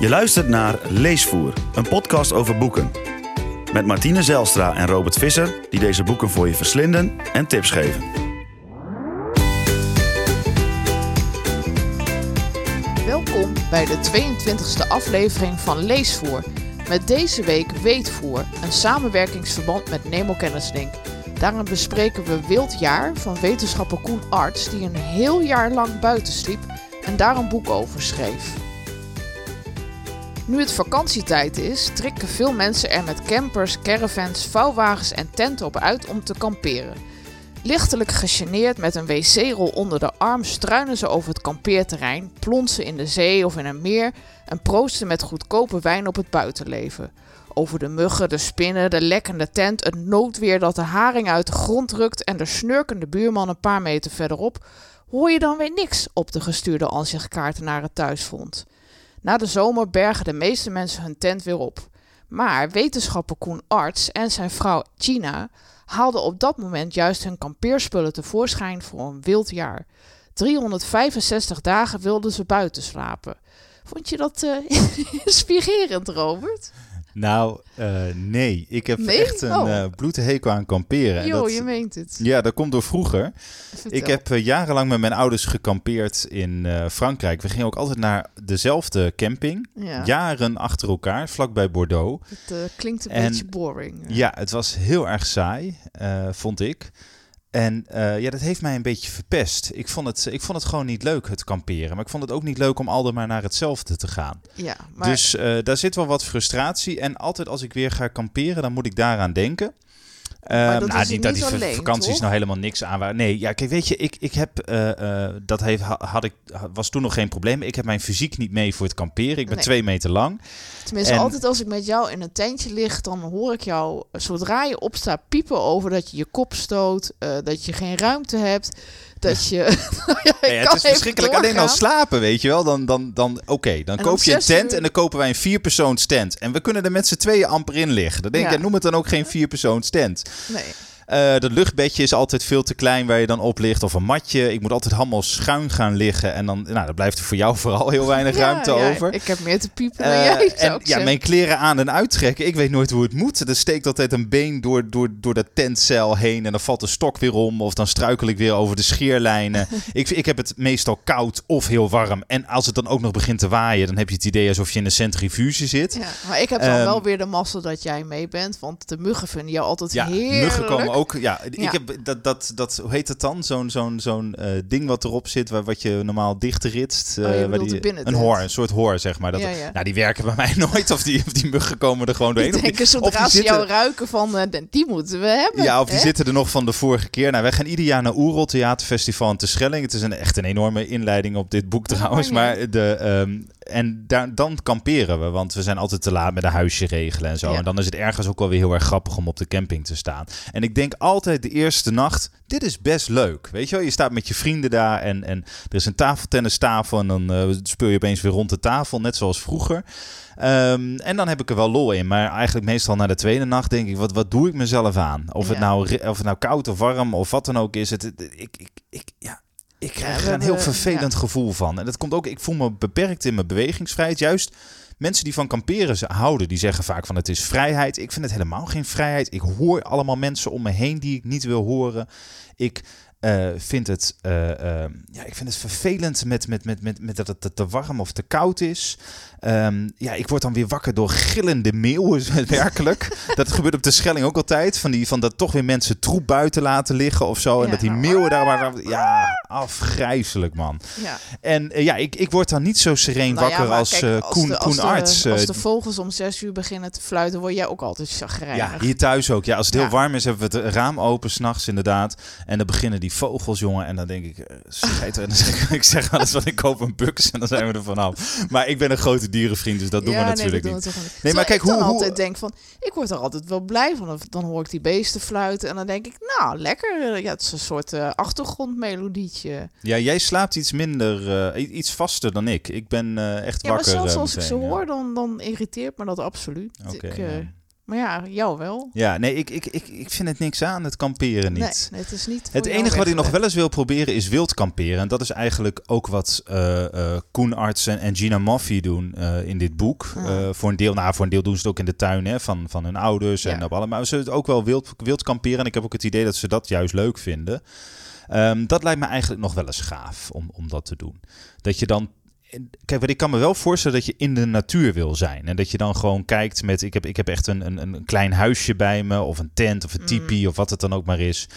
Je luistert naar Leesvoer, een podcast over boeken. Met Martine Zelstra en Robert Visser, die deze boeken voor je verslinden en tips geven. Welkom bij de 22e aflevering van Leesvoer. Met deze week Weetvoer, een samenwerkingsverband met Nemo Kennislink. Daarin bespreken we Wild Jaar van wetenschapper Koen Arts, die een heel jaar lang buiten sliep en daar een boek over schreef. Nu het vakantietijd is, trekken veel mensen er met campers, caravans, vouwwagens en tenten op uit om te kamperen. Lichtelijk gegeneerd met een wc-rol onder de arm struinen ze over het kampeerterrein, plonsen in de zee of in een meer en proosten met goedkope wijn op het buitenleven. Over de muggen, de spinnen, de lekkende tent, het noodweer dat de haring uit de grond rukt en de snurkende buurman een paar meter verderop, hoor je dan weer niks op de gestuurde aanzichtkaarten naar het thuisfront. Na de zomer bergen de meeste mensen hun tent weer op. Maar wetenschapper Koen Arts en zijn vrouw Gina haalden op dat moment juist hun kampeerspullen tevoorschijn voor een wild jaar. 365 dagen wilden ze buiten slapen. Vond je dat uh, inspirerend, Robert? Nou, uh, nee. Ik heb Nee? echt een Oh. uh, bloedhekel aan kamperen. En Jo, dat- je meent het. ja, dat komt door vroeger. Vertel. Ik heb eh, jarenlang met mijn ouders gekampeerd in eh, Frankrijk. We gingen ook altijd naar dezelfde camping. Ja, Jaren achter elkaar, vlakbij Bordeaux. het eh, klinkt een En- beetje boring. Ja, het was heel erg saai, eh, vond ik. En eh, ja, dat heeft mij een beetje verpest. Ik vond, het, ik vond het gewoon niet leuk, het kamperen. Maar ik vond het ook niet leuk om altijd maar naar hetzelfde te gaan. Ja, maar Dus eh, daar zit wel wat frustratie. En altijd als ik weer ga kamperen, dan moet ik daaraan denken. Maar dat nou, is niet dat die alleen, vakanties toch? nou helemaal niks aan waren. Nee, ja, kijk, weet je, ik, ik heb, eh, eh, dat heeft, ha- had ik, was toen nog geen probleem. Ik heb mijn fysiek niet mee voor het kamperen. Ik ben Nee. twee meter lang. tenminste, en- altijd als ik met jou in een tentje lig, dan hoor ik jou, zodra je opstaat, piepen over dat je je kop stoot, eh, dat je geen ruimte hebt, dat je... Nou ja, Nee, het is verschrikkelijk. Alleen al slapen, weet je wel. Dan, dan, dan oké, dan En koop je een tent uur- en dan kopen wij een vierpersoons tent. En we kunnen er met z'n tweeën amper in liggen. Dan denk ik, ja, noem het dan ook geen vierpersoons tent. Nee. Eh dat luchtbedje is altijd veel te klein waar je dan op ligt. Of een matje. Ik moet altijd helemaal schuin gaan liggen. En dan, nou, dan blijft er voor jou vooral heel weinig Ja, ruimte ja, over. Ik heb meer te piepen dan Eh, jij, zou en ja, zeggen. mijn kleren aan en uittrekken. Ik weet nooit hoe het moet. Er steekt altijd een been door, door, door dat tentcel heen. En dan valt de stok weer om. Of dan struikel ik weer over de scheerlijnen. ik, ik heb het meestal koud of heel warm. En als het dan ook nog begint te waaien, dan heb je het idee alsof je in een centrifuge zit. Ja, maar ik heb dan Ehm, wel weer de mazzel dat jij mee bent, want de muggen vinden jou altijd Ja, heerlijk. muggen komen ook. Ja, Ja. ik heb dat, dat, dat, hoe heet het dan? Zo'n zo'n zo'n eh, ding wat erop zit, waar, wat je normaal dichtritst. Oh, eh, waar die, een hoor, een soort hoor, zeg maar. Dat, Ja, ja. Nou, die werken bij mij nooit, of die, of die muggen komen er gewoon doorheen. Ik Of die- denk, of zodra die ze zitten- jou ruiken van, eh, die moeten we hebben. Ja, of die hè? zitten er nog van de vorige keer. Nou, wij gaan ieder jaar naar Oerol Theaterfestival in Terschelling. Het is een, echt een enorme inleiding op dit boek Ja, trouwens. maar Maar de, ehm, en daar, dan kamperen we, want we zijn altijd te laat met een huisje regelen en zo. Ja. En dan is het ergens ook wel weer heel erg grappig om op de camping te staan. En ik denk altijd de eerste nacht, dit is best leuk. Weet je wel, je staat met je vrienden daar en, en er is een tafeltennistafel en dan eh, speel je opeens weer rond de tafel, net zoals vroeger. Ehm, en dan heb ik er wel lol in. Maar eigenlijk meestal na de tweede nacht denk ik, wat, wat doe ik mezelf aan? Of, het nou, of het nou koud of warm of wat dan ook is. Het- ik, ik, ik, ja, ik krijg er een heel vervelend gevoel van. En dat komt ook, ik voel me beperkt in mijn bewegingsvrijheid. Juist mensen die van kamperen ze- houden, die zeggen vaak van het is vrijheid. Ik vind het helemaal geen vrijheid. Ik hoor allemaal mensen om me heen die ik niet wil horen. Ik eh, vind, het, eh, eh, ja, ik vind het vervelend met, met, met, met, met dat het te- warm of te koud is. Ehm, ja, ik word dan weer wakker door gillende meeuwen, werkelijk. dat gebeurt op de Schelling ook altijd. Van, die, van dat toch weer mensen troep buiten laten liggen of zo. En dat die meeuwen daar maar... Ja, afgrijzelijk man. Ja. En eh, ja, ik, ik word dan niet zo sereen Nou wakker als, kijk, als Koen, de- als Koen de- Arts. Als de vogels om zes uur beginnen te fluiten, word jij ook altijd chagrijnig. ja, hier thuis ook. Ja, als het heel warm is, hebben we het raam open s'nachts inderdaad. En dan beginnen die vogels, jongen. En dan denk ik, eh, schijt er. En dan zeg ik, zeg alles wat ik koop een buks en dan zijn we er vanaf. Maar ik ben een grote dierenvriend, dus dat doen ja, we nee, natuurlijk niet. doen we toch niet. Nee, maar kijk, ik dan hoe- hoe- altijd denk van, ik word er altijd wel blij van. Dan hoor ik die beesten fluiten en dan denk ik, nou, lekker. Ja, het is een soort eh, achtergrondmelodietje. Ja, jij slaapt iets minder, eh, iets vaster dan ik. Ik ben eh, echt Ja, maar wakker. zelfs eh, als ik ze ja. hoor, dan, dan irriteert me dat absoluut. Ik, ja. Maar ja, jou wel. Ja, nee, ik, ik, ik, ik vind het niks aan, het kamperen niet. Nee, het is niet. Het enige wat ik nog wel eens wil proberen is wild kamperen. En dat is eigenlijk ook wat eh Koen Artsen en Gina Moffi doen eh, in dit boek. Ah. Voor, een deel, nou, voor een deel doen ze het ook in de tuin hè, van, van hun ouders. En op allemaal. Maar ze het ook wel wild, wild kamperen. En ik heb ook het idee dat ze dat juist leuk vinden. Ehm, dat lijkt me eigenlijk nog wel eens gaaf om, om dat te doen. Dat je dan. Kijk, wat ik kan me wel voorstellen dat je in de natuur wil zijn. En dat je dan gewoon kijkt met. Ik heb, ik heb echt een, een, een klein huisje bij me. Of een tent of een tipi. Of wat het dan ook maar is.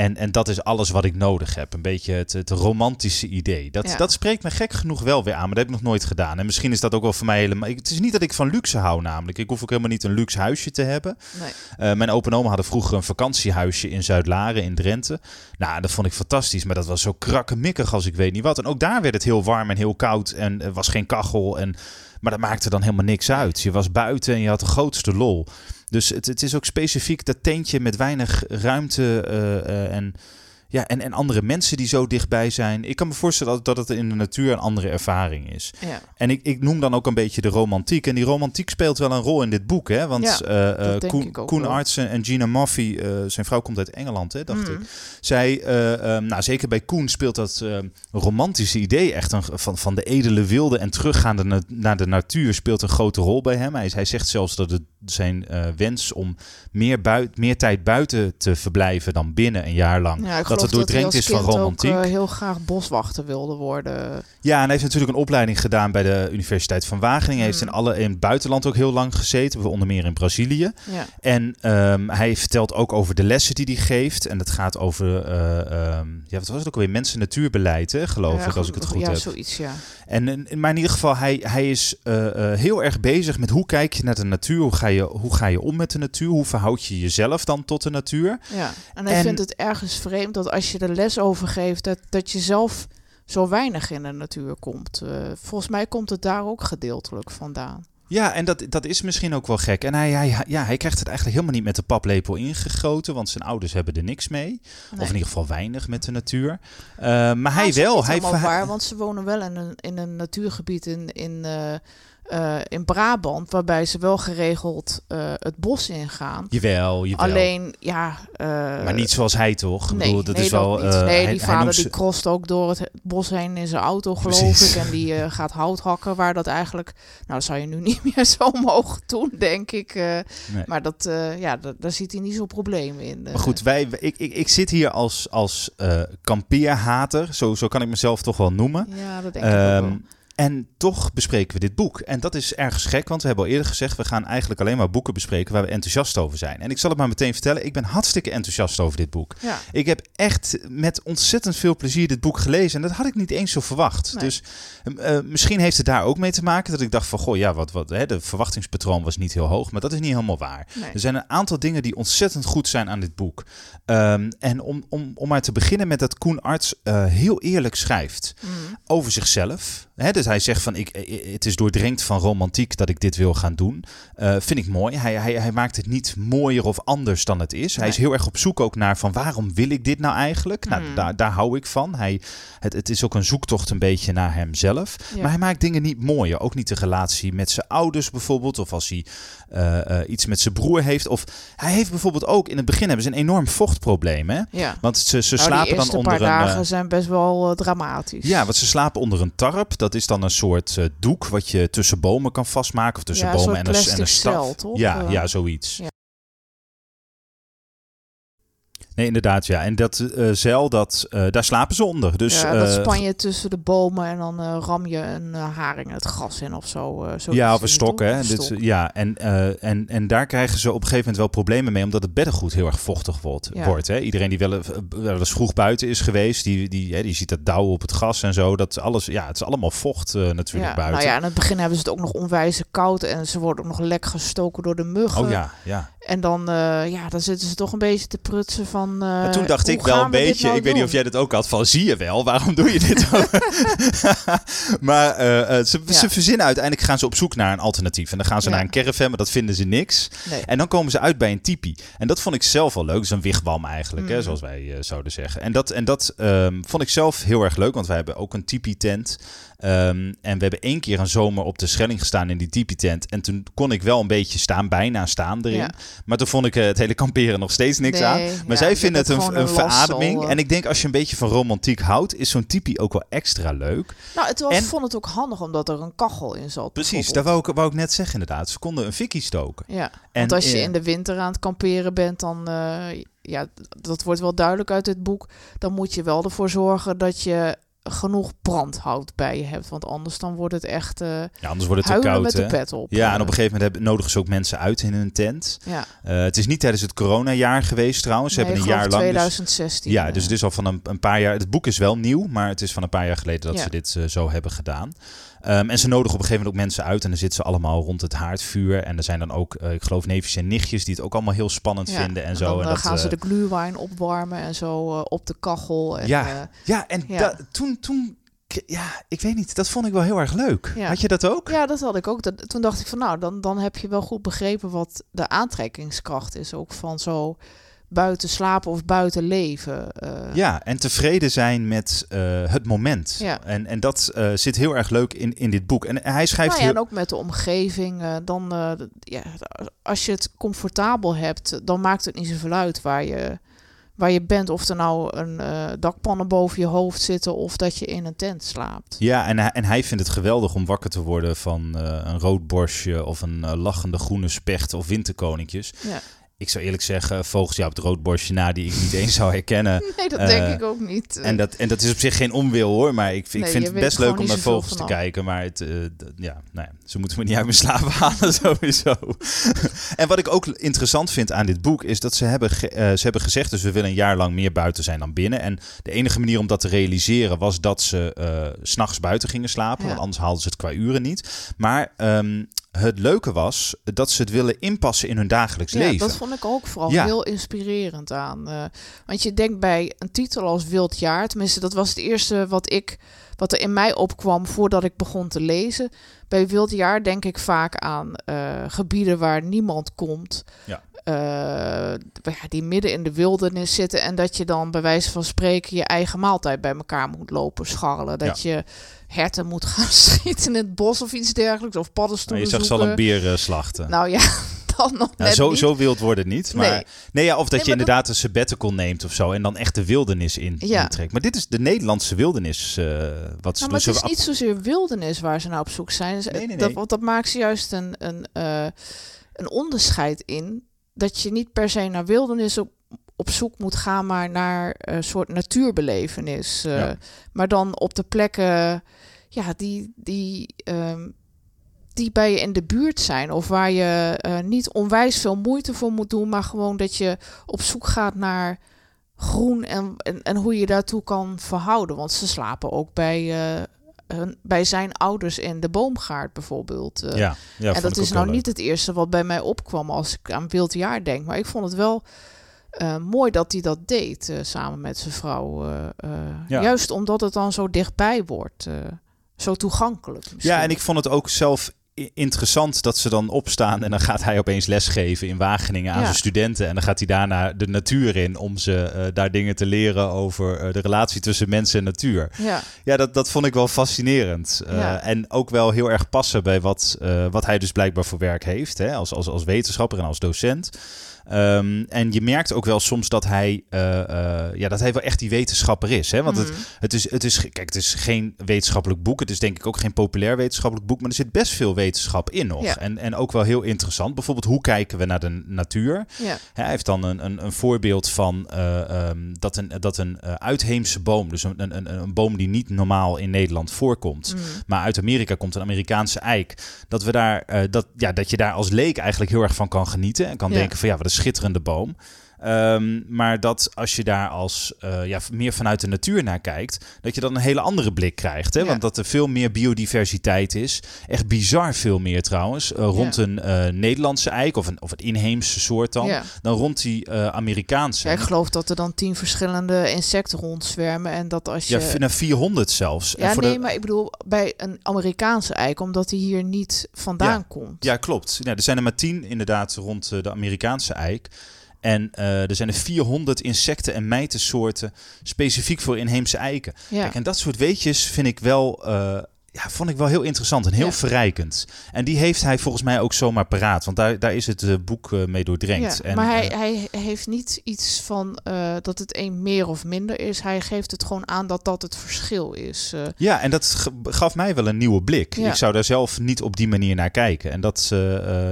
En, en dat is alles wat ik nodig heb. Een beetje het, het romantische idee. Dat, Ja. dat spreekt me gek genoeg wel weer aan. Maar dat heb ik nog nooit gedaan. En misschien is dat ook wel voor mij helemaal. Het is niet dat ik van luxe hou, namelijk. Ik hoef ook helemaal niet een luxe huisje te hebben. Nee. Eh, mijn opa en oma hadden vroeger een vakantiehuisje in Zuid-Laren in Drenthe. Nou, dat vond ik fantastisch. Maar dat was zo krakkemikkig als ik weet niet wat. En ook daar werd het heel warm en heel koud. En er was geen kachel. En, maar dat maakte dan helemaal niks uit. Je was buiten en je had de grootste lol. Dus het, het is ook specifiek dat tentje met weinig ruimte eh, eh, en, ja, en, en andere mensen die zo dichtbij zijn. Ik kan me voorstellen dat, dat het in de natuur een andere ervaring is. Ja. En ik, ik noem dan ook een beetje de romantiek. En die romantiek speelt wel een rol in dit boek. Hè? Want Ja, denk Koen. Artsen en Gina Moffi, eh, zijn vrouw komt uit Engeland, hè, dacht Mm. ik. Zij, eh, ehm, nou, zeker bij Koen speelt dat romantische idee echt een, van, van de edele wilde en teruggaande na- naar de natuur speelt een grote rol bij hem. Hij, hij zegt zelfs dat het zijn wens om meer, buit, meer tijd buiten te verblijven dan binnen een jaar lang. Ja, dat het doordrenkt is van romantiek. Ook, eh, heel graag boswachter wilde worden. Ja, en hij heeft natuurlijk een opleiding gedaan bij de Universiteit van Wageningen. Hij heeft Mm. in, alle, in het buitenland ook heel lang gezeten, onder meer in Brazilië. Ja. En ehm, hij vertelt ook over de lessen die hij geeft. En dat gaat over, eh, ehm, ja, wat was het ook alweer? Mensen-natuurbeleid, hè, geloof Ja, ik, als ik het goed ja, heb. zoiets, ja. En in- maar in ieder geval, hij, hij is eh, heel erg bezig met hoe kijk je naar de natuur? Hoe ga, je, hoe ga je om met de natuur? Hoe verhoud je jezelf dan tot de natuur? ja. En hij En- vindt het ergens vreemd dat als je de les overgeeft, dat, dat je zelf zo weinig in de natuur komt. Eh, volgens mij komt het daar ook gedeeltelijk vandaan. Ja, en dat, dat is misschien ook wel gek. En hij, hij, ja, hij krijgt het eigenlijk helemaal niet met de paplepel ingegoten, want zijn ouders hebben er niks mee. Of in ieder geval weinig met de natuur. Eh, maar hij Nou, wel. hij- waar, want ze wonen wel in een, in een natuurgebied in, in, eh, eh, in Brabant, waarbij ze wel geregeld eh, het bos ingaan. Jawel, jawel. Alleen, ja... eh, maar niet zoals hij toch? Ik Nee, bedoel, dat nee, is wel. dat nee, die hij vader die crost ook door het bos heen in zijn auto, geloof Precies. ik. En die gaat hout hakken, waar dat eigenlijk... Nou, dat zou je nu niet meer zo mogen doen, denk ik. Nee. Maar dat, ja, da- daar ziet hij niet zo'n probleem in. Maar goed, wij, ik, ik, ik zit hier als, als kampeerhater. Zo, zo kan ik mezelf toch wel noemen. Ja, dat denk ik ook Ehm, wel. En toch bespreken we dit boek. En dat is ergens gek, want we hebben al eerder gezegd... we gaan eigenlijk alleen maar boeken bespreken waar we enthousiast over zijn. En ik zal het maar meteen vertellen, ik ben hartstikke enthousiast over dit boek. Ja. Ik heb echt met ontzettend veel plezier dit boek gelezen. En dat had ik niet eens zo verwacht. Nee. Dus eh, eh, misschien heeft het daar ook mee te maken dat ik dacht van... goh, ja, wat, wat, hè, de verwachtingspatroon was niet heel hoog. Maar dat is niet helemaal waar. Nee. Er zijn een aantal dingen die ontzettend goed zijn aan dit boek. Ehm, en om, om, om maar te beginnen met dat Koen Arts eh, heel eerlijk schrijft Mm. over zichzelf. Hè, dus hij zegt van, ik, eh, het is doordrenkt van romantiek dat ik dit wil gaan doen. Eh, vind ik mooi. Hij, hij, hij maakt het niet mooier of anders dan het is. Hij is heel erg op zoek ook naar van, waarom wil ik dit nou eigenlijk? Nou, Mm. daar, daar hou ik van. Hij, het, het is ook een zoektocht een beetje naar hemzelf. Ja. Maar hij maakt dingen niet mooier. Ook niet de relatie met zijn ouders bijvoorbeeld. Of als hij eh, eh, iets met zijn broer heeft. Of hij heeft bijvoorbeeld ook, in het begin hebben ze een enorm vochtprobleem. Hè? Ja. Want ze, ze Nou, slapen dan onder paar een... eh, dagen zijn best wel eh, dramatisch. ja, want ze slapen onder een tarp. Dat is dan een soort eh, doek wat je tussen bomen kan vastmaken. Of tussen Ja, bomen en een, en een staf. cel, toch? Ja, ja, zoiets. ja. Nee, inderdaad, ja. En dat eh zeil, dat, eh, daar slapen ze onder. Dus, ja, dat eh, span je tussen de bomen en dan ram je een haring het gras in of zo. Ja, of een is het, stok, toch? hè. Een Dit, stok. ja, en, en, en daar krijgen ze op een gegeven moment wel problemen mee, omdat het beddengoed heel erg vochtig wordt. Ja. wordt hè. Iedereen die wel, wel eens vroeg buiten is geweest, die, die, hè, die ziet dat dauwen op het gas en zo. Dat alles, ja, het is allemaal vocht natuurlijk Ja, buiten. nou ja, in het begin hebben ze het ook nog onwijs koud en ze worden ook nog lek gestoken door de muggen. Oh ja, ja. En dan, ja, dan zitten ze toch een beetje te prutsen van. Eh, toen dacht ik wel een we beetje, nou ik weet niet of jij dat ook had, van zie je wel, waarom doe je dit maar eh, eh, ze, Ja. ze verzinnen uiteindelijk, gaan ze op zoek naar een alternatief. En dan gaan ze Ja. naar een caravan, maar dat vinden ze niks. Nee. En dan komen ze uit bij een tipi. En dat vond ik zelf wel leuk. Dat is een wigwam eigenlijk, hè, Mm. zoals wij zouden zeggen. En dat, en dat ehm, vond ik zelf heel erg leuk, want wij hebben ook een tipi-tent. Ehm, en we hebben één keer een zomer op de Schelling gestaan in die tipi-tent. En toen kon ik wel een beetje staan, bijna staan erin. Ja. Maar toen vond ik eh, het hele kamperen nog steeds niks Nee, aan. Maar ja, zij vinden het een, een verademing. En ik denk als je een beetje van romantiek houdt, is zo'n tipi ook wel extra leuk. Nou, het was, En- vond het ook handig omdat er een kachel in zat. Precies, dat wou ik, wou ik net zeggen inderdaad. Ze konden een fikkie stoken. Ja, En, want als je eh, in de winter aan het kamperen bent, dan, eh, ja, dat wordt wel duidelijk uit dit boek, dan moet je wel ervoor zorgen dat je genoeg brandhout bij je hebt. Want anders dan wordt het echt eh Ja, anders wordt het te koud. met de pet op. Ja, en op een gegeven moment hebben, nodigen ze ook mensen uit in hun tent. ja. Eh, het is niet tijdens het coronajaar geweest trouwens. Ze Nee, hebben een jaar lang. dus- 2016. ja, eh. dus het is al van een, een paar jaar. Het boek is wel nieuw, maar het is van een paar jaar geleden dat Ja. ze dit eh, zo hebben gedaan. Ehm, en ze nodigen op een gegeven moment ook mensen uit en dan zitten ze allemaal rond het haardvuur. En er zijn dan ook, eh, ik geloof, neefjes en nichtjes die het ook allemaal heel spannend Ja, vinden en en zo. Dan en eh, dat, gaan ze eh, de gluwijn opwarmen en zo op de kachel. En, Ja. Ja, en Ja. toen, toen, ja, ik weet niet, dat vond ik wel heel erg leuk. Ja. Had je dat ook? Ja, dat had ik ook. Dat, toen dacht ik van nou, dan, dan heb je wel goed begrepen wat de aantrekkingskracht is. Ook van zo buiten slapen of buiten leven. eh. Ja, en tevreden zijn met eh, het moment. Ja. En, en dat eh, zit heel erg leuk in, in dit boek. En hij schrijft Nou ja, heel... en ook met de omgeving. dan, ja, als je het comfortabel hebt, dan maakt het niet zoveel uit waar je, waar je bent. Of er nou een dakpannen boven je hoofd zitten of dat je in een tent slaapt. Ja, en hij, en hij vindt het geweldig om wakker te worden van een rood borstje of een lachende groene specht of winterkoninkjes. Ja. Ik zou eerlijk zeggen, vogels ja, op het rood borstje na die ik niet eens zou herkennen. Nee, dat Eh, denk ik ook niet. En dat, en dat is op zich geen onwil hoor, maar ik, vind- ik vind het best leuk om naar vogels te kijken. Maar het, eh, ja, nou ja, ze moeten me niet uit mijn slaap halen sowieso. en wat ik ook interessant vind aan dit boek is dat ze hebben, eh, ze hebben gezegd... dus we willen een jaar lang meer buiten zijn dan binnen. En de enige manier om dat te realiseren was dat ze eh, s s'nachts buiten gingen slapen. Ja. Want anders haalden ze het qua uren niet. Maar ehm, het leuke was dat ze het willen inpassen in hun dagelijks Ja, leven. dat vond ik ook vooral Ja. heel inspirerend aan. eh, want je denkt bij een titel als Wild Jaar, tenminste dat was het eerste wat ik, wat er in mij opkwam voordat ik begon te lezen. Bij Wild Jaar denk ik vaak aan eh, gebieden waar niemand komt. Ja. Eh, die midden in de wildernis zitten en dat je dan bij wijze van spreken je eigen maaltijd bij elkaar moet lopen scharrelen. Dat je herten moet gaan schieten in het bos of iets dergelijks of Nou, paddenstoelen je zag ze al een beer eh, slachten. Nou ja, dan nog zo, niet. zo wild wordt het niet. Maar, Nee. nee. ja, of dat Nee, je inderdaad een sabbatical neemt of zo. En dan echt de wildernis in, Ja. intrekt. Maar dit is de Nederlandse wildernis. eh, wat ze Nou, maar het is niet zozeer wildernis waar ze naar op zoek zijn. Nee, Dat, want dat maakt ze juist een, een, een onderscheid in. Dat je niet per se naar wildernis op, op zoek moet gaan, maar naar een soort natuurbelevenis. eh. Maar dan op de plekken ja, die, die, ehm, die bij je in de buurt zijn. Of waar je eh, niet onwijs veel moeite voor moet doen, maar gewoon dat je op zoek gaat naar groen en, en, en hoe je daartoe kan verhouden. Want ze slapen ook bij, eh, hun, bij zijn ouders in de boomgaard bijvoorbeeld. eh. ja, ja, en dat is nou niet het eerste wat bij mij opkwam als ik aan wild jaar denk. Maar ik vond het wel eh, mooi dat hij dat deed eh, samen met zijn vrouw. eh, eh, Ja. Juist omdat het dan zo dichtbij wordt. eh, zo toegankelijk. misschien. Ja, en ik vond het ook zelf interessant dat ze dan opstaan en dan gaat hij opeens lesgeven in Wageningen aan Ja. zijn studenten en dan gaat hij daarna de natuur in om ze eh, daar dingen te leren over eh, de relatie tussen mens en natuur. Ja, Ja, dat, dat vond ik wel fascinerend. Eh, Ja. En ook wel heel erg passen bij wat, wat hij dus blijkbaar voor werk heeft. Hè? Als, als, als wetenschapper en als docent. Ehm, en je merkt ook wel soms dat hij, eh, eh, ja, dat hij wel echt die wetenschapper is. Hè? Want het, Mhm. het, is, het is, kijk, het is geen wetenschappelijk boek. Het is denk ik ook geen populair wetenschappelijk boek. Maar er zit best veel wetenschap in nog. Ja. En, en ook wel heel interessant. Bijvoorbeeld, hoe kijken we naar de natuur? ja. Hij heeft dan een, een, een voorbeeld van eh, ehm, dat een, dat een uitheemse boom, dus een, een, een, een boom die niet normaal in Nederland voorkomt, Mhm. maar uit Amerika komt een Amerikaanse eik, dat, we daar, dat, ja, dat je daar als leek eigenlijk heel erg van kan genieten en kan Ja. denken van ja, wat een schitterende boom. Ehm, maar dat als je daar als eh, ja, meer vanuit de natuur naar kijkt, dat je dan een hele andere blik krijgt. Hè? Ja. Want dat er veel meer biodiversiteit is. Echt bizar veel meer trouwens. eh, rond Ja. een eh, Nederlandse eik of een, of een inheemse soort dan. Ja. Dan rond die Amerikaanse. Ja, ik geloof dat er dan tien verschillende insecten rondzwermen. En dat als je... Ja, naar 400 zelfs. En Ja, voor nee, de- maar ik bedoel bij een Amerikaanse eik, omdat hij hier niet vandaan komt. Ja, klopt. Ja, er zijn er maar 10 inderdaad rond de Amerikaanse eik. En eh, er zijn er 400 insecten en mijtensoorten specifiek voor inheemse eiken. Ja. Kijk, en dat soort weetjes vind ik wel, eh, ja, vond ik wel heel interessant en heel Ja. verrijkend. En die heeft hij volgens mij ook zomaar paraat. Want daar, daar is het eh, boek mee doordrenkt. Ja, en, maar hij, hij heeft niet iets van dat het een meer of minder is. Hij geeft het gewoon aan dat dat het verschil is. Ja, en dat gaf mij wel een nieuwe blik. Ik zou daar zelf niet op die manier naar kijken. En dat,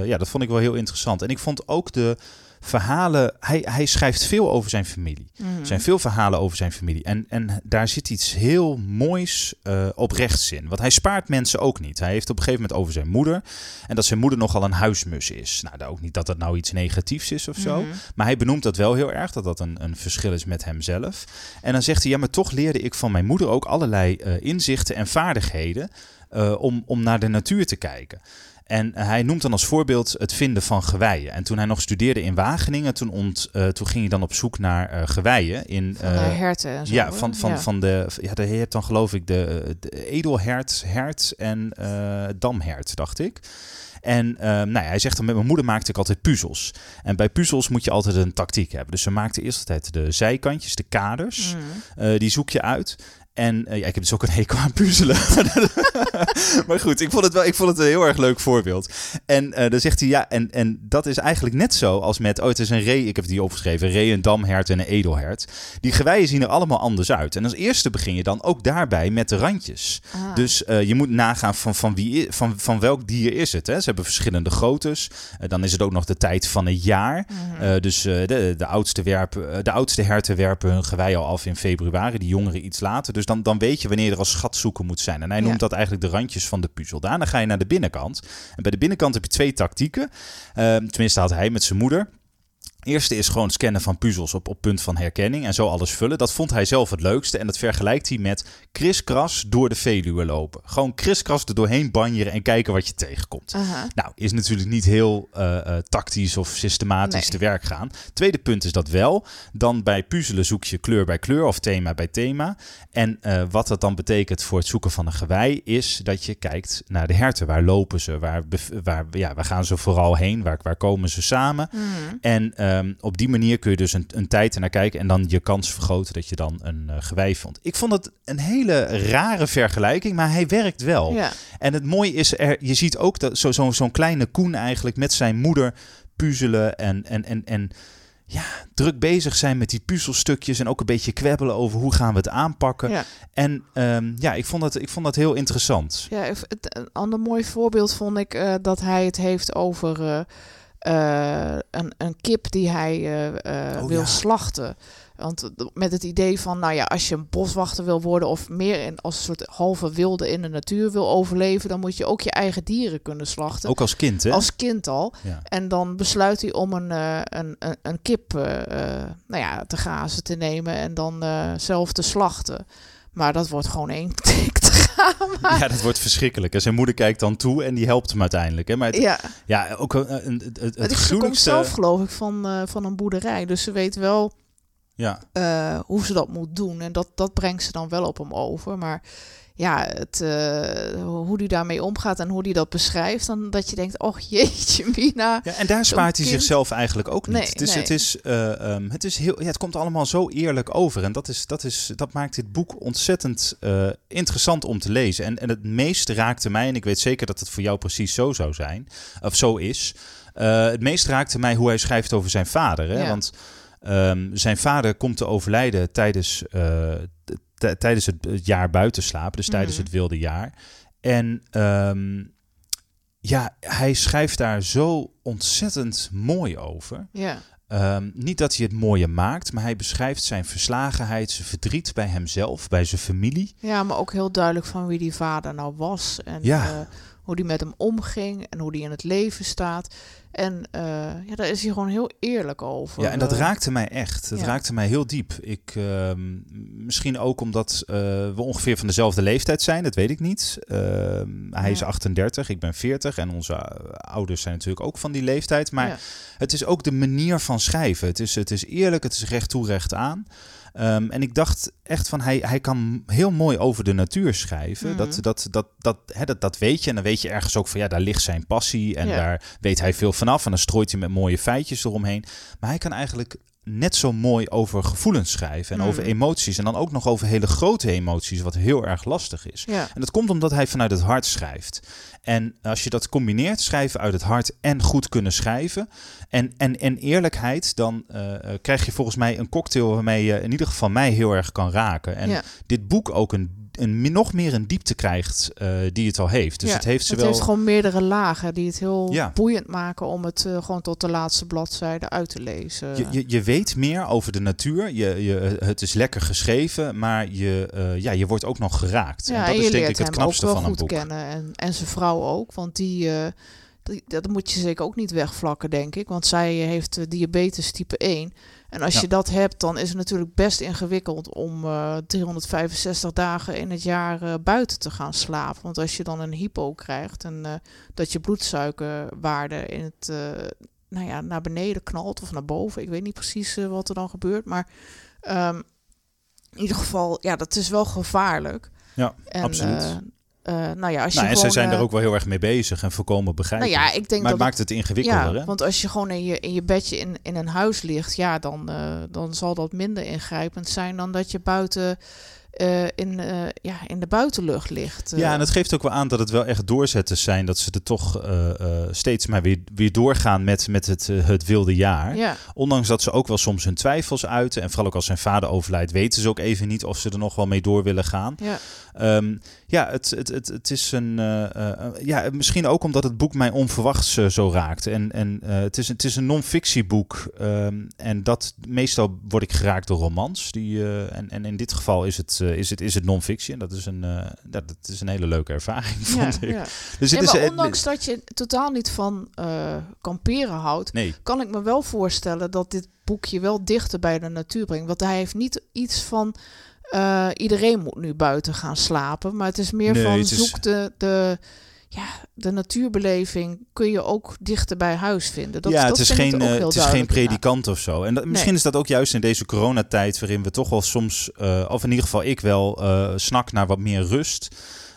ja, dat vond ik wel heel interessant. En ik vond ook de verhalen... Hij, hij schrijft veel over zijn familie. Mhm. Er zijn veel verhalen over zijn familie. En, en daar zit iets heel moois eh oprechts in. Want hij spaart mensen ook niet. Hij heeft op een gegeven moment over zijn moeder. En dat zijn moeder nogal een huismus is. Nou, ook niet dat dat nou iets negatiefs is of zo. Mhm. Maar hij benoemt dat wel heel erg. Dat dat een, een verschil is met hemzelf. En dan zegt hij, ja, maar toch leerde ik van mijn moeder ook allerlei eh, inzichten en vaardigheden. eh, om, om naar de natuur te kijken. En hij noemt dan als voorbeeld het vinden van geweien. En toen hij nog studeerde in Wageningen, toen, ont, eh, toen ging hij dan op zoek naar eh geweien. In, Van eh, herten en zo. ja, van, van, Ja. van de. Ja, de heet dan geloof ik de, de edelhert, hert en damhert, dacht ik. En eh, nou ja, hij zegt dan met mijn moeder maakte ik altijd puzzels. En bij puzzels moet je altijd een tactiek hebben. Dus ze maakte eerst altijd de zijkantjes, de kaders. Eh, die zoek je uit. En eh, ja, ik heb dus ook een hekel aan puzzelen. maar goed, ik vond het wel ik vond het een heel erg leuk voorbeeld. En eh, dan zegt hij, ja, en, en dat is eigenlijk net zo als met, oh, het is een ree, ik heb hier opgeschreven, een ree, een damhert en een edelhert. Die geweien zien er allemaal anders uit. En als eerste begin je dan ook daarbij met de randjes. Ah. Dus eh, je moet nagaan van, van, wie, van, van welk dier is het. Hè? Ze hebben verschillende groottes. Dan is het ook nog de tijd van het jaar. Mhm. Dus de, de, oudste werpen, de oudste herten werpen hun gewei al af in februari, die jongeren iets later. Dus dan, dan weet je wanneer er als schatzoeken moet zijn. En hij noemt Ja. dat eigenlijk de randjes van de puzzel. Daarna ga je naar de binnenkant. En bij de binnenkant heb je twee tactieken. Eh, tenminste had hij met zijn moeder. Eerste is gewoon scannen van puzzels op, op punt van herkenning en zo alles vullen. Dat vond hij zelf het leukste en dat vergelijkt hij met kriskras door de Veluwe lopen. Gewoon kriskras er doorheen banjeren en kijken wat je tegenkomt. Aha. Nou, is natuurlijk niet heel eh, eh, tactisch of systematisch Nee. te werk gaan. Tweede punt is dat wel. Dan bij puzzelen zoek je kleur bij kleur of thema bij thema. En eh, wat dat dan betekent voor het zoeken van een gewei is dat je kijkt naar de herten. Waar lopen ze? Waar, waar, ja, waar gaan ze vooral heen? Waar, waar komen ze samen? Mhm. En ehm, op die manier kun je dus een, een tijd ernaar kijken en dan je kans vergroten dat je dan een eh, gewei vond. Ik vond het een hele rare vergelijking, maar hij werkt wel. Ja. En het mooie is, er, je ziet ook dat zo, zo, zo'n kleine Koen eigenlijk met zijn moeder puzzelen en, en, en, en ja, druk bezig zijn met die puzzelstukjes en ook een beetje kwebbelen over hoe gaan we het aanpakken. Ja. En ehm, ja, ik vond, dat, ik vond dat heel interessant. Ja, het- een ander mooi voorbeeld vond ik eh, dat hij het heeft over eh, eh, een, een kip die hij eh, eh, Oh, wil ja. slachten. Want met het idee van, nou ja, als je een boswachter wil worden of meer in, als een soort halve wilde in de natuur wil overleven, dan moet je ook je eigen dieren kunnen slachten. Ook als kind, hè? Als kind al. Ja. En dan besluit hij om een, een, een, een kip nou ja, te grazen te nemen en dan zelf te slachten. Maar dat wordt gewoon één Ja, dat wordt verschrikkelijk. En zijn moeder kijkt dan toe en die helpt hem uiteindelijk. Hè? Maar het, ja. Ja, ook een, een, het, het, het komt gruwelijkste... zelf geloof ik van, eh, van een boerderij. Dus ze weet wel Ja, eh, hoe ze dat moet doen. En dat, dat brengt ze dan wel op hem over. Maar ja, het, eh, hoe die daarmee omgaat en hoe die dat beschrijft. Dan dat je denkt, oh jeetje mina. Ja, en daar spaart hij kind- zichzelf eigenlijk ook niet. Nee, dus nee. het, is, eh, ehm, het, is heel, ja, het komt allemaal zo eerlijk over. En dat, is, dat, is, dat maakt dit boek ontzettend eh, interessant om te lezen. En, en het meest raakte mij, en ik weet zeker dat het voor jou precies zo zou zijn, of zo is. het meest raakte mij hoe hij schrijft over zijn vader. Hè? Ja. Want ehm, zijn vader komt te overlijden tijdens, eh, tijdens het, jaar buitenslapen, dus tijdens Mhm. het wilde jaar. En ehm, ja, hij schrijft daar zo ontzettend mooi over. Ja, Ehm, niet dat hij het mooier maakt, maar hij beschrijft zijn verslagenheid, zijn verdriet bij hemzelf, bij zijn familie. ja, maar ook heel duidelijk van wie die vader nou was. En Ja. eh, hoe die met hem omging en hoe die in het leven staat. En eh, ja, daar is hij gewoon heel eerlijk over. Ja, en dat Eh, raakte mij echt. Dat ja. raakte mij heel diep. Ik, ehm, misschien ook omdat eh, we ongeveer van dezelfde leeftijd zijn, dat weet ik niet. Ehm, hij is Ja. 38, ik ben 40 en onze ouders zijn natuurlijk ook van die leeftijd. Maar ja. Het is ook de manier van schrijven. Het is, het is eerlijk, het is recht toe, recht aan. Ehm, en ik dacht echt van, hij, hij kan heel mooi over de natuur schrijven. Mhm. Dat, dat, dat, dat, hè, dat, dat weet je. En dan weet je ergens ook van, ja, daar ligt zijn passie. En Ja. daar weet hij veel vanaf. En dan strooit hij met mooie feitjes eromheen. Maar hij kan eigenlijk net zo mooi over gevoelens schrijven en Mm. over emoties. En dan ook nog over hele grote emoties, wat heel erg lastig is. Ja. En dat komt omdat hij vanuit het hart schrijft. En als je dat combineert, schrijven uit het hart en goed kunnen schrijven. En, en, en eerlijkheid, dan eh, eh, krijg je volgens mij een cocktail waarmee je in ieder geval mij heel erg kan raken. En ja. dit boek ook een, een, nog meer een diepte krijgt eh, die het al heeft. Dus Ja, het heeft Het zowel... heeft gewoon meerdere lagen die het heel Ja. boeiend maken om het gewoon tot de laatste bladzijde uit te lezen. Je, je, je weet meer over de natuur. Je, je, het is lekker geschreven, maar je, ja, je wordt ook nog geraakt. ja, en dat en is denk ik het ook knapste wel van een boek. kennen. En, en zijn vrouw ook, want die, eh, die, dat moet je zeker ook niet wegvlakken, denk ik. Want zij heeft eh, diabetes type 1. En als Ja. je dat hebt, dan is het natuurlijk best ingewikkeld om eh 365 dagen in het jaar eh, buiten te gaan slapen. Want als je dan een hypo krijgt en eh, dat je bloedsuikerwaarde in het, eh, nou ja, naar beneden knalt of naar boven. Ik weet niet precies eh, wat er dan gebeurt, maar ehm, in ieder geval, ja, dat is wel gevaarlijk. Ja, En, absoluut. Eh, nou ja, als je Nou, en gewoon, ze zijn er eh, ook wel heel erg mee bezig en Nou ja, ik denk maar dat het maakt het ingewikkelder, ja, hè? want als je gewoon in je, in je bedje in, in een huis ligt, ja, dan, eh, dan zal dat minder ingrijpend zijn dan dat je buiten eh, in, eh, ja, in de buitenlucht ligt. Ja, eh. en het geeft ook wel aan dat het wel echt doorzetters zijn. Dat ze er toch steeds maar weer, weer doorgaan met, met het, het wilde jaar. ja, Ondanks dat ze ook wel soms hun twijfels uiten. En vooral ook als zijn vader overlijdt, weten ze ook even niet of ze er nog wel mee door willen gaan. ja, Ehm, ja, het, het, het, het is een. ja, misschien ook omdat het boek mij onverwachts zo raakt. En, en het, is, het is een non-fictieboek. ehm, en dat meestal word ik geraakt door romans. Die, en, en in dit geval is het, eh, is het, is het non-fiction. Dat is een, eh, dat, dat is een hele leuke ervaring, ja, vond ik. ja. Dus het is, maar eh, ondanks dat je totaal niet van kamperen houdt, Nee, kan ik me wel voorstellen dat dit boekje wel dichter bij de natuur brengt. Want hij heeft niet iets van iedereen moet nu buiten gaan slapen. Maar het is meer Nee, van is- zoek de, de, ja, de natuurbeleving kun je ook dichter bij huis vinden. Dat, ja, dat het is geen, eh, het is geen predikant of zo. En dat, misschien Nee. is dat ook juist in deze coronatijd, waarin we toch wel soms, eh, of in ieder geval ik wel, eh snak naar wat meer rust.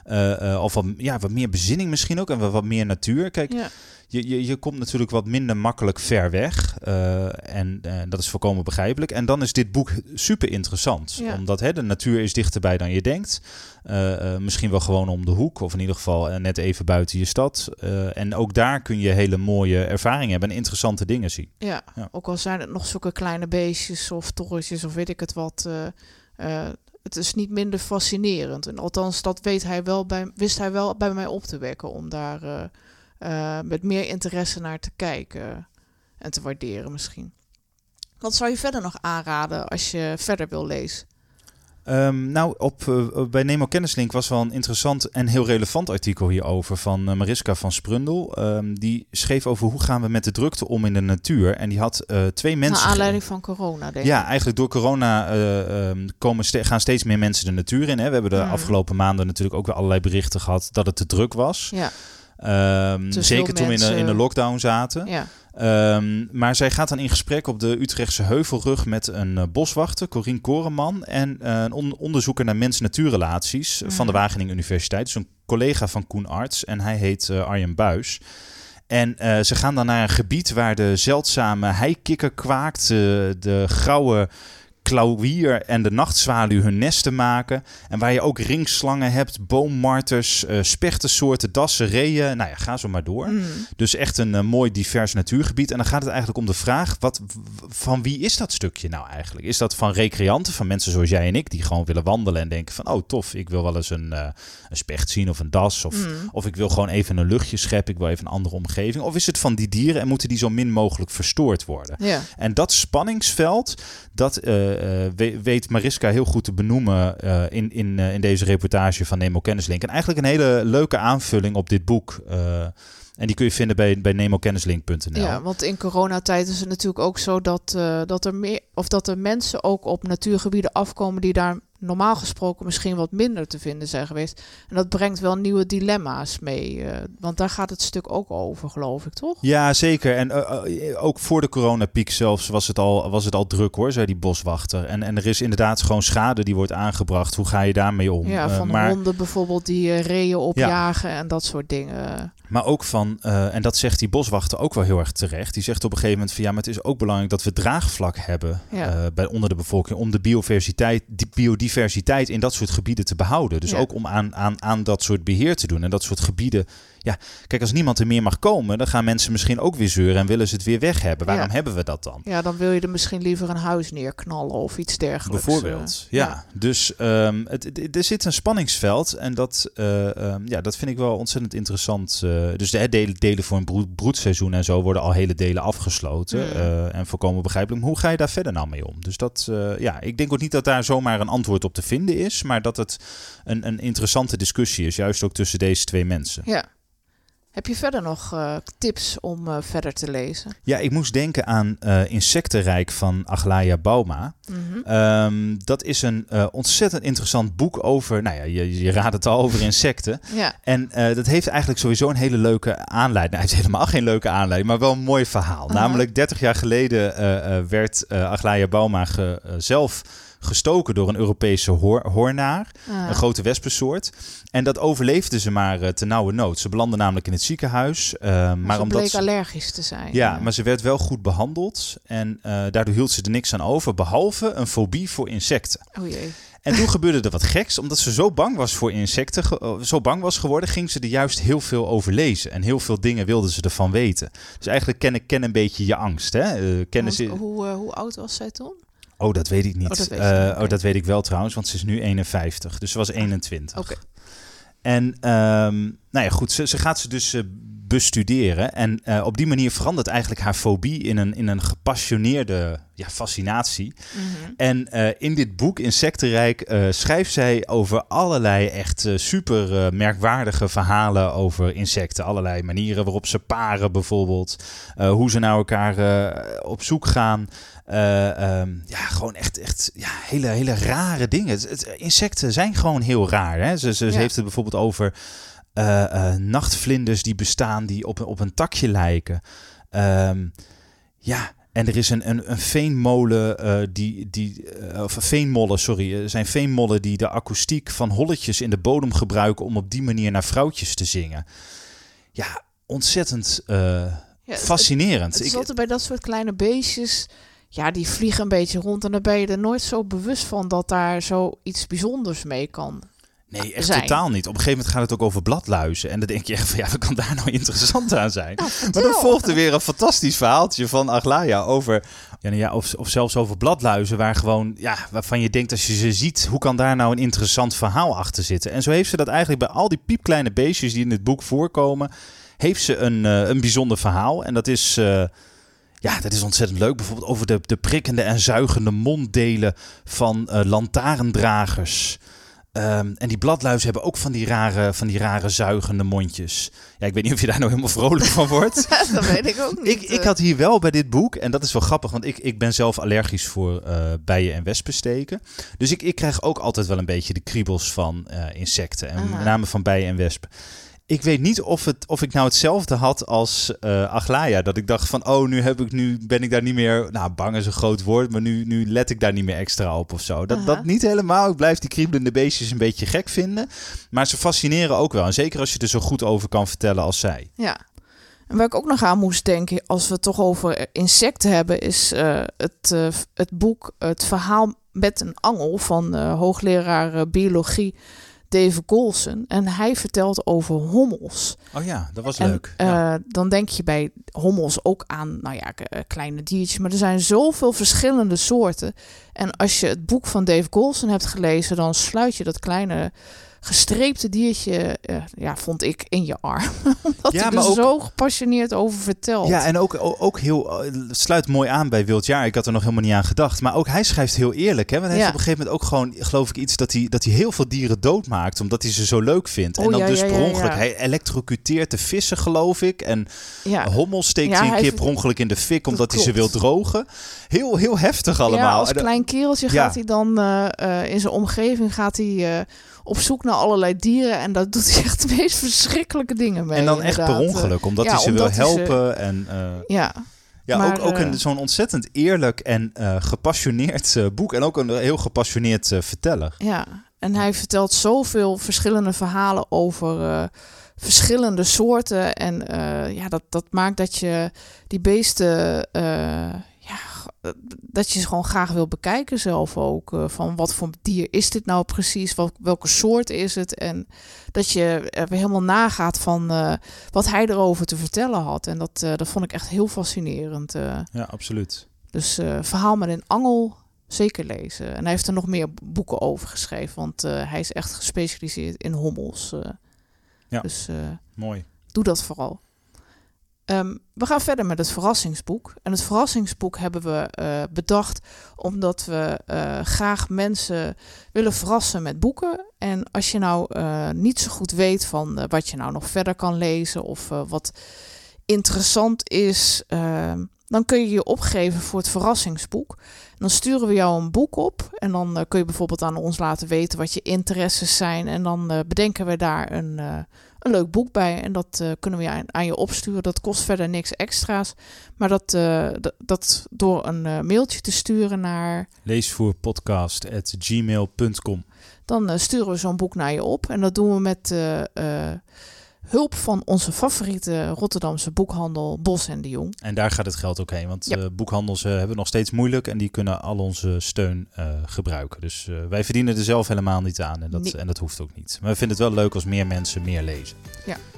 Eh, eh, of wat, ja, wat meer bezinning misschien ook en wat, wat meer natuur. Kijk, Ja, je, je, je komt natuurlijk wat minder makkelijk ver weg. eh, en eh, dat is volkomen begrijpelijk. En dan is dit boek super interessant. Ja. Omdat hè, de natuur is dichterbij dan je denkt. Eh, misschien wel gewoon om de hoek. Of in ieder geval net even buiten je stad. En ook daar kun je hele mooie ervaringen hebben. En interessante dingen zien. ja. Ja. ook al zijn het nog zulke kleine beestjes of torretjes of weet ik het wat. het is niet minder fascinerend. En althans, dat weet hij wel bij, wist hij wel bij mij op te wekken. Om daar eh, met meer interesse naar te kijken. En te waarderen misschien. Wat zou je verder nog aanraden als je verder wil lezen? Ehm, nou, op, eh, bij Nemo Kennislink was wel een interessant en heel relevant artikel hierover van eh, Mariska van Sprundel. Ehm, die schreef over hoe gaan we met de drukte om in de natuur. En die had twee mensen... Naar aanleiding van corona, denk Ja, ik. eigenlijk door corona eh, ehm, komen gaan steeds meer mensen de natuur in. Hè. We hebben de Mm. afgelopen maanden natuurlijk ook weer allerlei berichten gehad dat het te druk was. Ja, Ehm, veel zeker toen we in de, in lockdown zaten. ja. Ehm, maar zij gaat dan in gesprek op de Utrechtse Heuvelrug met een eh, boswachter, Corien Koreman, en eh, een on- onderzoeker naar mens-natuurrelaties van de Mhm. Wageningen Universiteit. Dus een collega van Koen Arts en hij heet eh, Arjen Buis. En ze gaan dan naar een gebied waar de zeldzame heikikker kwaakt, de, de grauwe klauwier en de nachtzwaluw hun nesten maken. En waar je ook ringslangen hebt, boommarters, eh spechtensoorten, dassen, reeën. Nou ja, ga zo maar door. Mm. Dus echt een eh, mooi divers natuurgebied. En dan gaat het eigenlijk om de vraag: wat, van wie is dat stukje nou eigenlijk? Is dat van recreanten, van mensen zoals jij en ik, die gewoon willen wandelen en denken: van oh tof, ik wil wel eens een, eh, een specht zien of een das. Of, Mm. of ik wil gewoon even een luchtje scheppen, ik wil even een andere omgeving. Of is het van die dieren en moeten die zo min mogelijk verstoord worden? Ja. En dat spanningsveld, dat weet Mariska heel goed te benoemen eh, in, in, eh, in deze reportage van Nemo Kennislink. En eigenlijk een hele leuke aanvulling op dit boek. eh, en die kun je vinden bij, bij nemokennislink.nl. Ja, want in coronatijd is het natuurlijk ook zo dat, eh, dat er meer of dat er mensen ook op natuurgebieden afkomen die daar normaal gesproken misschien wat minder te vinden zijn geweest. En dat brengt wel nieuwe dilemma's mee. eh, want daar gaat het stuk ook over, geloof ik, toch? Ja, zeker. En eh, eh, ook voor de coronapiek zelfs was het al, was het al druk hoor, zei die boswachter. En, en er is inderdaad gewoon schade die wordt aangebracht. Hoe ga je daarmee om? Ja, van maar, honden bijvoorbeeld die reeën opjagen en dat soort dingen. Maar ook van, eh, en dat zegt die boswachter ook wel heel erg terecht. Die zegt op een gegeven moment van ja, maar het is ook belangrijk dat we draagvlak hebben Ja. eh, bij, onder de bevolking. Om de biodiversiteit, die biodiversiteit in dat soort gebieden te behouden. Dus Ja. ook om aan, aan, aan dat soort beheer te doen. En dat soort gebieden. Ja, kijk, als niemand er meer mag komen, dan gaan mensen misschien ook weer zeuren en willen ze het weer weg hebben. Waarom Ja. hebben we dat dan? Ja, dan wil je er misschien liever een huis neerknallen of iets dergelijks. Bijvoorbeeld, eh, ja. Dus ehm, het, het- er zit een spanningsveld en dat, eh, ehm, ja, dat vind ik wel ontzettend interessant. eh. dus de delen, delen voor een broed, broedseizoen en zo worden al hele delen afgesloten. Mm. eh, en voorkomen begrijpelijk. Maar hoe ga je daar verder nou mee om? Dus dat, ja, ik denk ook niet dat daar zomaar een antwoord op te vinden is, maar dat het een, een interessante discussie is, juist ook tussen deze twee mensen. Ja. Heb je verder nog eh, tips om eh, verder te lezen? Ja, ik moest denken aan eh, Insectenrijk van Aglaya Bauma. Mhm. Ehm, dat is een ontzettend interessant boek over, nou ja, je, je raadt het al, over insecten. Ja, En dat heeft eigenlijk sowieso een hele leuke aanleiding. Nou, hij heeft helemaal geen leuke aanleiding, maar wel een mooi verhaal. Namelijk 30 jaar geleden werd Aglaya Bauma zelf gestoken door een Europese hoor- hoornaar. Ah. Een grote wespensoort. En dat overleefde ze maar eh, te nauwe nood. Ze belandde namelijk in het ziekenhuis. eh, maar maar ze omdat bleek ze- allergisch te zijn. ja, Eh, maar ze werd wel goed behandeld. En daardoor hield ze er niks aan over. Behalve een fobie voor insecten. Oh jee. En toen gebeurde er wat geks. Omdat ze zo bang was voor insecten, zo bang was geworden, ging ze er juist heel veel over lezen. En heel veel dingen wilde ze ervan weten. Dus eigenlijk ken, ken een beetje je angst. Hè? Kennen Want ze... hoe, hoe oud was zij toen? Oh, dat weet ik niet. Oh, dat weet Eh, oh, dat weet ik wel trouwens, want ze is nu 51. Dus ze was 21. Oké. En ehm, nou ja, goed, ze, ze gaat ze dus eh, bestuderen. En eh, op die manier verandert eigenlijk haar fobie in een, in een gepassioneerde ja, fascinatie. Mhm. En in dit boek, Insectenrijk, schrijft zij over allerlei echt super merkwaardige verhalen over insecten. Allerlei manieren waarop ze paren bijvoorbeeld. Hoe ze naar elkaar op zoek gaan. Eh, ehm, ja, gewoon echt, echt ja, hele, hele rare dingen. Het- het- insecten zijn gewoon heel raar. Hè? Ze, ze Ja. heeft het bijvoorbeeld over eh, eh, nachtvlinders die bestaan die op, een- op een takje lijken. Ehm, ja, en er is een, een, een veenmolen, die, die, of veenmollen, sorry. Er zijn veenmollen die de akoestiek van holletjes in de bodem gebruiken om op die manier naar vrouwtjes te zingen. Ja, ontzettend Ja, het- fascinerend. Het is Ik- altijd bij dat soort kleine beestjes. Ja, die vliegen een beetje rond. En dan ben je er nooit zo bewust van dat daar zoiets bijzonders mee kan. nee, echt zijn. totaal niet. Op een gegeven moment gaat het ook over bladluizen. En dan denk je echt van, ja, wat kan daar nou interessant aan zijn? Nou, Maar dan volgt er weer een fantastisch verhaaltje van Aglaya over, ja, nou ja, of, of zelfs over bladluizen, waar gewoon, ja, waarvan je denkt als je ze ziet, hoe kan daar nou een interessant verhaal achter zitten? En zo heeft ze dat eigenlijk bij al die piepkleine beestjes die in het boek voorkomen, heeft ze een, eh, een bijzonder verhaal. En dat is, eh, ja, dat is ontzettend leuk. Bijvoorbeeld over de, de prikkende en zuigende monddelen van lantaarndragers. Ehm, en die bladluizen hebben ook van die, rare, van die rare zuigende mondjes. Ja, ik weet niet of je daar nou helemaal vrolijk van wordt. dat weet ik ook niet. Ik, ik eh. had hier wel bij dit boek, en dat is wel grappig, want ik, ik ben zelf allergisch voor eh, bijen en wespensteken. Dus ik, ik krijg ook altijd wel een beetje de kriebels van insecten, en Aha. met name van bijen en wespen. Ik weet niet of, het, of ik nou hetzelfde had als eh Aglaya. Dat ik dacht van, oh, nu, heb ik, nu ben ik daar niet meer... Nou, bang is een groot woord, maar nu, nu let ik daar niet meer extra op of zo. Dat, Aha. dat niet helemaal. Ik blijf die kriebelende beestjes een beetje gek vinden. Maar ze fascineren ook wel. En zeker als je er zo goed over kan vertellen als zij. Ja. En waar ik ook nog aan moest denken, als we het toch over insecten hebben, is eh, het, eh, het boek, het verhaal met een angel van hoogleraar biologie Dave Golson. En hij vertelt over hommels. Oh ja, dat was En, leuk. Ja. eh, dan denk je bij hommels ook aan, nou ja, eh, kleine diertjes. Maar er zijn zoveel verschillende soorten. En als je het boek van Dave Golson hebt gelezen, dan sluit je dat kleine gestreepte diertje, eh, ja, vond ik, in je arm. Omdat Ja, hij er ook- zo gepassioneerd over vertelt. Ja, en ook, ook heel. eh, sluit mooi aan bij Wildjaar. Ik had er nog helemaal niet aan gedacht. Maar ook hij schrijft heel eerlijk. Hè? Want hij Ja. heeft op een gegeven moment ook gewoon, geloof ik, iets dat hij, dat hij heel veel dieren doodmaakt. Omdat hij ze zo leuk vindt. Oh, en dan ja, dus per ongeluk. Hij elektrocuteert de vissen, geloof ik. En ja. hommels steekt Ja, hij een keer heeft- per ongeluk in de fik. Dat Omdat hij ze wil drogen. Heel, heel heftig allemaal. Ja, als dan- klein kereltje gaat hij dan eh, eh, in zijn omgeving gaat hij, eh, op zoek naar allerlei dieren. En daar doet hij echt de meest verschrikkelijke dingen mee. en dan echt per ongeluk. Omdat ja, hij ze wil ze- helpen. En, eh, Ja, Ja, Maar, ook, ook een, eh, zo'n ontzettend eerlijk en eh, gepassioneerd boek. En ook een heel gepassioneerd verteller. ja. En hij vertelt zoveel verschillende verhalen over verschillende soorten. En ja, dat, dat maakt dat je die beesten, dat je ze gewoon graag wil bekijken zelf ook. eh, van wat voor dier is dit nou precies? Wel, welke soort is het? En dat je er helemaal nagaat van eh, wat hij erover te vertellen had. En dat, eh, dat vond ik echt heel fascinerend. Ja, absoluut. Dus Verhaal met een angel, zeker lezen. En hij heeft er nog meer boeken over geschreven, want hij is echt gespecialiseerd in hommels. Ja. Dus Mooi. doe dat vooral. Ehm, we gaan verder met het verrassingsboek. En het verrassingsboek hebben we eh, bedacht omdat we eh, graag mensen willen verrassen met boeken. En als je nou eh, niet zo goed weet van wat je nou nog verder kan lezen of wat interessant is, ehm, dan kun je je opgeven voor het verrassingsboek. Dan sturen we jou een boek op en dan kun je bijvoorbeeld aan ons laten weten wat je interesses zijn. En dan bedenken we daar een, een leuk boek bij en dat eh, kunnen we aan, aan je opsturen. Dat kost verder niks extra's, maar dat, eh, dat door een eh, mailtje te sturen naar Leesvoerpodcast.gmail.com dan sturen we zo'n boek naar je op. En dat doen we met hulp van onze favoriete Rotterdamse boekhandel Bos en de Jong. En daar gaat het geld ook heen. Want Ja. eh, boekhandels eh, hebben het nog steeds moeilijk en die kunnen al onze steun eh, gebruiken. Dus wij verdienen er zelf helemaal niet aan en dat, Nee. en dat hoeft ook niet. Maar we vinden het wel leuk als meer mensen meer lezen.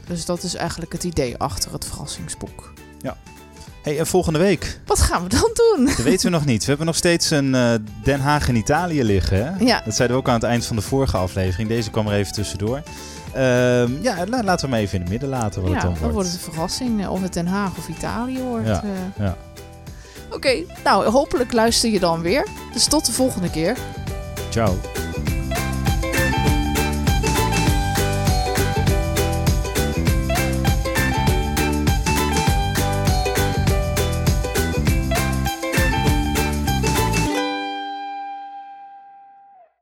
Dus dat is eigenlijk het idee achter het verrassingsboek. Hey, en volgende week, Wat gaan we dan doen? dat weten we nog niet. We hebben nog steeds een Den Haag in Italië liggen. Hè? Ja. Dat zeiden we ook aan het eind van de vorige aflevering. Deze kwam er even tussendoor. Ehm, ja, la- laten we hem even in het midden laten wat ja, het dan dan wordt. wordt het een verrassing eh, of het Den Haag of Italië wordt. Ja, eh. ja. Oké, nou hopelijk luister je dan weer. Dus tot de volgende keer. Ciao.